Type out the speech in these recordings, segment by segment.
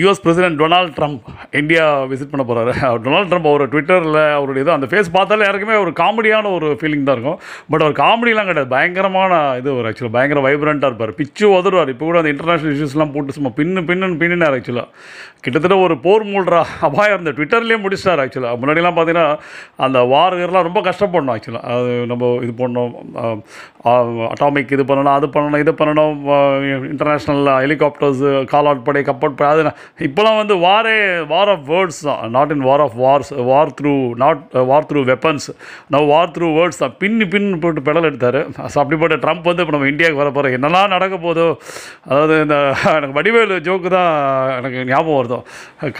US president Donald Trump India visit பண்ண போகிறாரு Donald Trump அவர் ட்விட்டரில் அவருடைய இது அந்த ஃபேஸ் பார்த்தாலே யாருக்குமே ஒரு காமெடியான ஒரு ஃபீலிங் தான் இருக்கும். பட் அவர் காமெடிலாம் கிடையாது. பயங்கரமான இது ஒரு ஆக்சுவலாக பயங்கர வைப்ரண்ட்டாக இருப்பார். பிச்சு உதருவார் இப்போ கூட அந்த இன்டர்நேஷனல் இஷ்யூஸ்லாம் போட்டு சும்மா பின்னு பின்னு பின்னினார் ஆக்சுவலாக கிட்டத்தட்ட ஒரு போர் மூழ்ற அபாயம் இருந்த ட்விட்டர்லேயே முடிச்சிட்டார் ஆக்சுவலாக முன்னாடிலாம் பார்த்தீங்கன்னா அந்த வார்கர்லாம் ரொம்ப கஷ்டப்படணும் ஆக்சுவலாக அது நம்ம இது பண்ணோம் அட்டாமிக் இது பண்ணணும் அது பண்ணணும் இது பண்ணணும். இன்டர்நேஷ்னல் ஹெலிகாப்டர்ஸ் காலாட் படை கப்பற்படை அது இப்போலாம் வந்து வாரே வார் ஆஃப் வேர்ட்ஸ் தான். Not in war of wars war through not war through weapons non war through words தான். பின்னு பின் போட்டு பெடல் எடுத்தார். ஸோ அப்படிப்பட்ட ட்ரம்ப் வந்து இப்போ நம்ம இந்தியாவுக்கு வர போகிறோம் என்னெல்லாம் நடக்க போதோ அதாவது இந்த எனக்கு வடிவேலு ஜோக்கு தான் எனக்கு ஞாபகம் வருதோ.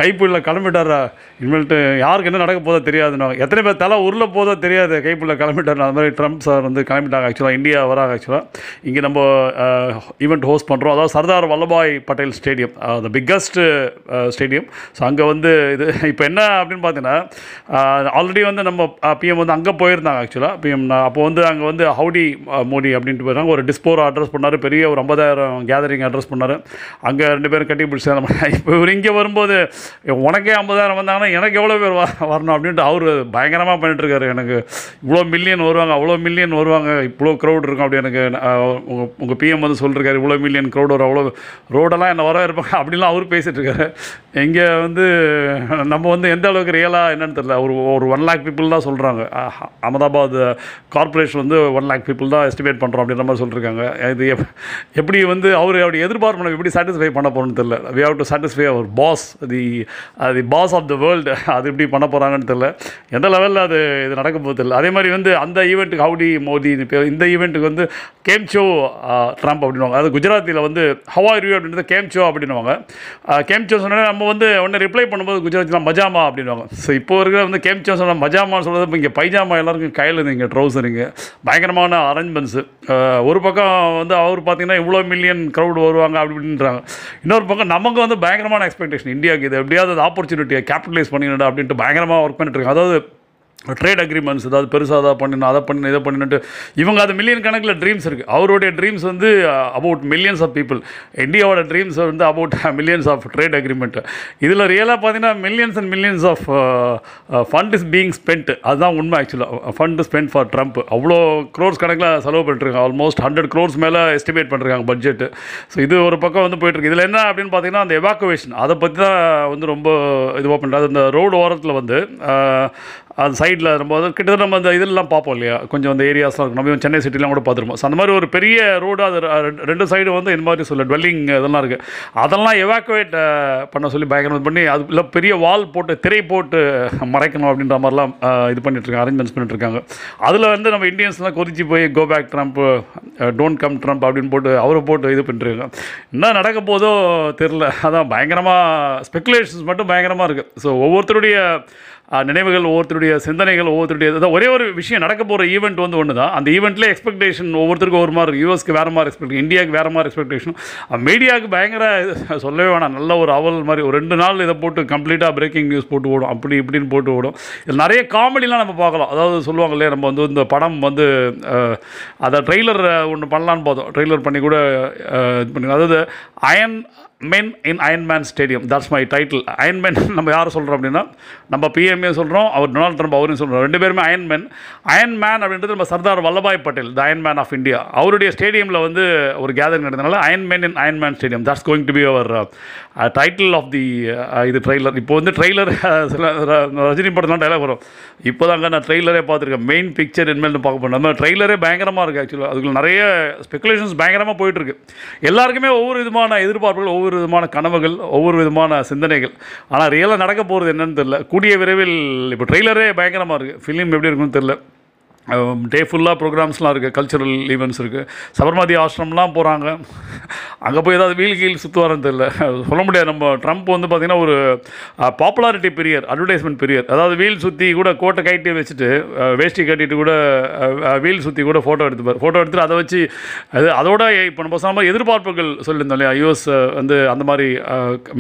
கைப்புள்ள கிளம்பிட்டாரா இனிமேல்ட்டு யாருக்கு என்ன நடக்க போதோ தெரியாதுன்னு எத்தனை பேர் தலை உருள போதோ தெரியாது. கைப்புள்ள கிளம்பிட்டார் அந்த மாதிரி ட்ரம்ப் சார் வந்து கிளம்பிட்டாங்க. ஆக்சுவலாக இந்தியா வராங்க ஆக்சுவலாக இங்கே நம்ம ஈவெண்ட் ஹோஸ்ட் பண்ணுறோம் அதாவது Sardar Vallabhbhai Patel stadium the biggest stadium. So அங்கே வந்து இது இப்போ என்ன அப்படின்னு பார்த்தீங்கன்னா ஆல்ரெடி வந்து நம்ம பிஎம் வந்து அங்கே போயிருந்தாங்க ஆக்சுவலாக பிஎம் அப்போ வந்து அங்கே வந்து ஹவுடி மோடி அப்படின்ட்டு போயிருந்தாங்க ஒரு டிஸ்போர் அட்ரஸ் பண்ணார். பெரிய ஒரு ஐம்பதாயிரம் கேதரிங் அட்ரஸ் பண்ணார். அங்கே ரெண்டு பேரும் கட்டி பிடிச்சாங்க இப்போ இவர் இங்கே வரும்போது உனக்கே ஐம்பதாயிரம் வந்தாங்கன்னா எனக்கு எவ்வளோ பேர் வ வரணும் அப்படின்ட்டு அவர் பயங்கரமாக பண்ணிட்டு இருக்காரு. எனக்கு இவ்வளோ மில்லியன் வருவாங்க அவ்வளோ மில்லியன் வருவாங்க. இவ்வளோ க்ரௌட் இருக்கும் அப்படி எனக்கு உங்கள் உங்கள் பிஎம் வந்து சொல்லிருக்காரு இவ்வளோ மில்லியன் க்ரௌட் வரும் அவ்வளோ ரோடெல்லாம் என்ன வர இருப்பாங்க அப்படிலாம் அவர் பேசிட்டு இருக்காரு இங்கே வந்து நம்ம வந்து எந்த அளவுக்கு ரியலாக என்னென்னு தெரியல. ஒரு ஒரு ஒன் லேக் பீப்புள் தான் சொல்கிறாங்க அகமதாபாத் கார்ப்பரேஷன் வந்து ஒன் லேக் பீப்புள் தான் எஸ்டிமேட் பண்ணுறோம் அப்படின்ற மாதிரி சொல்லியிருக்காங்க இது எப்- எப்படி வந்து அவர் அவருடைய எதிர்பார்ப்பு நம்ம எப்படி சாட்டிஸ்ஃபை பண்ண போகிறோம்னு தெரியல. We have to satisfy our boss the the boss of the world அது எப்படி பண்ண போகிறாங்கன்னு தெரில எந்த லெவலில் அது இது நடக்க போகிறது இல்லை அதே மாதிரி வந்து அந்த ஈவெண்ட்டுக்கு ஹவுடி மோடி பேர் இந்த ஈவெண்ட்டுக்கு வந்து கேம்சோ ட்ரம்ப் அப்படின்வாங்க அது குஜராத்தியில் வந்து ஹவா ரியூ அப்படின்றது கேம்சோ அப்படின்னுவாங்க. கேம்சோ சொன்னால் நம்ம வந்து ஒன்று ரிப்ளை பண்ணும்போது குஜராத்தில் மஜாமா அப்படின்வாங்க ஸோ இப்போ இருக்கிற வந்து கேம்சோ சொன்ன மஜாமான்னு சொல்கிறது இப்போ இங்கே பைஜாமா எல்லாருக்கும் கையில் இங்கே ட்ரௌசருங்க பயங்கரமான அரேஞ்ச்மெண்ட்ஸு ஒரு பக்கம் வந்து அவர் பார்த்தீங்கன்னா இவ்வளோ மில்லியன் க்ரௌட் வருவாங்க அப்படி இப்படின்றாங்க இன்னொரு பக்கம் நமக்கு வந்து பயங்கரமான எக்ஸ்பெக்டேஷன் இந்தியாவுக்கு இது எப்படியாவது ஆப்பர்ச்சுனிட்டியை கேபிட்டலைஸ் பண்ணிடணும் அப்படின்ட்டு பயங்கரமாக ஒர்க் பண்ணிட்டு இருக்காங்க. அதாவது ட்ரேட் அக்ரிமெண்ட்ஸ் ஏதாவது பெருசாக அதை பண்ணணும் அதை பண்ணணும் இதை பண்ணிட்டு இவங்க அது மில்லியன் கணக்கில் ட்ரீம்ஸ் இருக்குது அவருடைய ட்ரீம்ஸ் வந்து அபவுட் மில்லியன்ஸ் ஆஃப் பீப்புள் இந்தியாவோட ட்ரீம்ஸ் வந்து about millions of trade agreement இதில் ரியலாக பார்த்தீங்கன்னா millions and millions of fund is being spend அதுதான் உண்மை ஆக்சுவலாக ஃபண்ட் ஸ்பெண்ட் ஃபார் ட்ரம்ப் அவ்வளோ க்ரோர்ஸ் கணக்கில் செலவு பண்ணிட்டுருக்காங்க. ஆல்மோஸ்ட் ஹண்ட்ரட் க்ரோர்ஸ் மேலே எஸ்டிமேட் பண்ணிருக்காங்க பட்ஜெட்டு ஸோ இது ஒரு பக்கம் வந்து போயிட்டுருக்கு. இதில் என்ன அப்படின்னு பார்த்தீங்கன்னா அந்த எவாக்குவேஷன் அதை பற்றி தான் வந்து ரொம்ப இதுவாக பண்ணுறாங்க அந்த ரோடு ஓரத்தில் வந்து uh, அது சைடில் வரும்போது கிட்டத்தட்ட நம்ம அந்த இதெல்லாம் பார்ப்போம் இல்லையா? கொஞ்சம் அந்த ஏரியாஸ்லாம் இருக்கும். நம்ம சென்னை சிட்டிலாம் கூட பார்த்துருப்போம். ஸோ அந்த மாதிரி ஒரு பெரிய ரோடு அது ரெண்டு- ரெண்டு சைடு வந்து இந்த மாதிரி சொல்ல டுவெல்லிங் இதெல்லாம் இருக்குது அதெல்லாம் எவாக்குவேட் பண்ண சொல்லி பயங்கரம் இது பண்ணி அது இல்லை பெரிய வால் போட்டு திரை போட்டு மறைக்கணும் அப்படின்ற மாதிரிலாம் இது பண்ணிட்டுருக்காங்க அரேஞ்ச்மெண்ட்ஸ் பண்ணிட்டுருக்காங்க அதில் வந்து நம்ம இந்தியன்ஸ்லாம் கொதிச்சு போய் go back Trump don't come Trump அப்படின்னு போட்டு அவரை போட்டு இது பண்ணிட்டுருக்காங்க என்ன நடக்க போதோ தெரில அதான் பயங்கரமாக ஸ்பெக்குலேஷன்ஸ் மட்டும் பயங்கரமாக இருக்குது ஸோ ஒவ்வொருத்தருடைய நினைவுகள் ஒவ்வொருத்தருடைய சிந்தனைகள் ஒவ்வொருத்தருடைய அதாவது ஒரே ஒரு விஷயம் நடக்க போகிற ஈவெண்ட் வந்து ஒன்று தான் அந்த ஈவெண்ட்லேயே எக்ஸ்பெக்டேஷன் ஒவ்வொருத்தருக்கும் ஒரு மாதிரி யூஎஸ்க்கு வேறு மாதிரி எக்ஸ்பெக்ட் இந்தியாவுக்கு வேறு மாதிரி எக்ஸ்பெக்டேஷனும் மீடியாவுக்கு பயங்கர சொல்லவே வேணாம். நல்ல ஒரு அவல் மாதிரி ஒரு ரெண்டு நாள் இதை போட்டு கம்ப்ளீட்டாக பிரேக்கிங் நியூஸ் போட்டு ஓடும். அப்படி இப்படின்னு போட்டு ஓடும். இதில் நிறைய காமெடிலாம் நம்ம பார்க்கலாம். அதாவது சொல்லுவாங்க இல்லையா நம்ம வந்து இந்த படம் வந்து அதை ட்ரெய்லர் ஒன்று பண்ணலான்னு பார்த்தோம். ட்ரெய்லர் பண்ணி கூட இது பண்ணி அதாவது iron men in iron man stadium that's my title iron man நம்ம யார் சொல்கிறோம் அப்படின்னா நம்ம பிஎம்ஏ சொல்கிறோம் அவர் டொனால்ட் ட்ரம்ப் அவரையும் சொல்கிறோம் ரெண்டு பேருமே அயன்மேன் அயன்மேன் அப்படின்றது நம்ம Sardar Vallabhbhai Patel the iron man of India அவருடைய ஸ்டேடியமில் வந்து ஒரு கேதரிங் நடந்ததுனால iron man in iron man stadium that's going to be our title of the இது ட்ரெய்லர் இப்போ வந்து ட்ரெய்லர் சில ர- ரஜினி படத்துலாம் டைலாக் வரும். இப்போ தாங்க நான் ட்ரெய்லரே பார்த்துருக்கேன். மெயின் பிக்சர் இனிமேல் பார்க்க போனோம் நம்ம ட்ரெய்லரே பயங்கரமாக இருக்குது ஆக்சுவலாக அதுக்குள்ள நிறைய ஸ்பெகுலேஷன்ஸ் பயங்கரமாக போயிட்டுருக்கு எல்லாருக்குமே ஒவ்வொரு விதமான எதிர்பார்ப்புகள் ஒவ்வொரு ஒவ்வொரு விதமான கனவுகள் ஒவ்வொரு விதமான சிந்தனைகள். ஆனால் ரியலாக நடக்க போகிறது என்னன்னு தெரியல. கூடிய விரைவில் இப்போ ட்ரெய்லரே பயங்கரமாக இருக்குது ஃபிலிம் எப்படி இருக்குன்னு தெரில டே ஃபுல்லாக ப்ரோக்ராம்ஸ்லாம் இருக்குது கல்ச்சுரல் ஈவெண்ட்ஸ் இருக்குது சபர்மதி ஆசிரம்லாம் போகிறாங்க அங்கே போய் ஏதாவது வீல் கீழ் சுற்றுவாரன்னு தெரியல. சொல்ல முடியாது. நம்ம ட்ரம்ப் வந்து பார்த்திங்கன்னா ஒரு பாப்புலாரிட்டி பீரியர் அட்வர்டைஸ்மெண்ட் பீரியர் அதாவது வீல் சுற்றி கூட கோட்டை கைட்டி வச்சுட்டு வேஷ்டி கட்டிட்டு கூட வீல் சுற்றி கூட ஃபோட்டோ எடுத்துப்பார் ஃபோட்டோ எடுத்துட்டு அதை வச்சு அது அதோட இப்போ நம்ம சொன்ன மாதிரி எதிர்பார்ப்புகள் சொல்லியிருந்தோம் இல்லையா? யூஎஸ் வந்து அந்த மாதிரி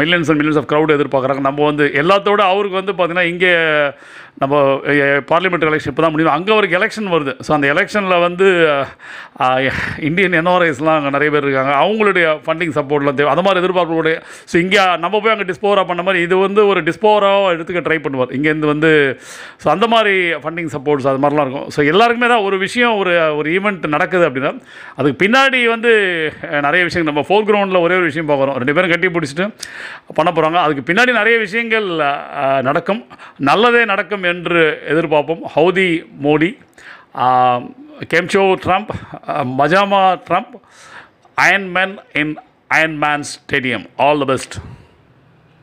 millions and millions of crowd எதிர்பார்க்குறாங்க. நம்ம வந்து எல்லாத்தோட அவருக்கு வந்து பார்த்திங்கன்னா இங்கே நம்ம பார்லிமெண்ட் எலெக்ஷன் இப்போ தான் முடியும் அங்கே அவருக்கு எலெக்ஷன் எலெக்ஷன் வருது. ஸோ அந்த எலெக்ஷனில் வந்து இந்தியன் என்ஆர்ஐஸ்லாம் அங்கே நிறைய பேர் இருக்காங்க. அவங்களுடைய ஃபண்டிங் சப்போர்ட்லாம் தேவை. அந்த மாதிரி எதிர்பார்ப்புடைய ஸோ இங்கே நம்ம போய் அங்கே டிஸ்போரா பண்ண மாதிரி இது வந்து ஒரு டிஸ்போராக எடுத்துக்க ட்ரை பண்ணுவார். இங்கேருந்து வந்து ஸோ அந்த மாதிரி ஃபண்டிங் சப்போர்ட்ஸ் அது மாதிரிலாம் இருக்கும். ஸோ எல்லாருக்குமே தான் ஒரு விஷயம் ஒரு ஒரு ஈவெண்ட் நடக்குது அப்படின்னா அதுக்கு பின்னாடி வந்து நிறைய விஷயங்கள். நம்ம ஃபோர் கிரவுண்டில் ஒரே ஒரு விஷயம் பார்க்குறோம். ரெண்டு பேரும் கட்டி பிடிச்சிட்டு பண்ண போகிறாங்க அதுக்கு பின்னாடி நிறைய விஷயங்கள் நடக்கும். நல்லதே நடக்கும் என்று எதிர்பார்ப்போம். Howdy Modi Kem Chho Trump மஜாமா Trump iron man in iron man stadium all the best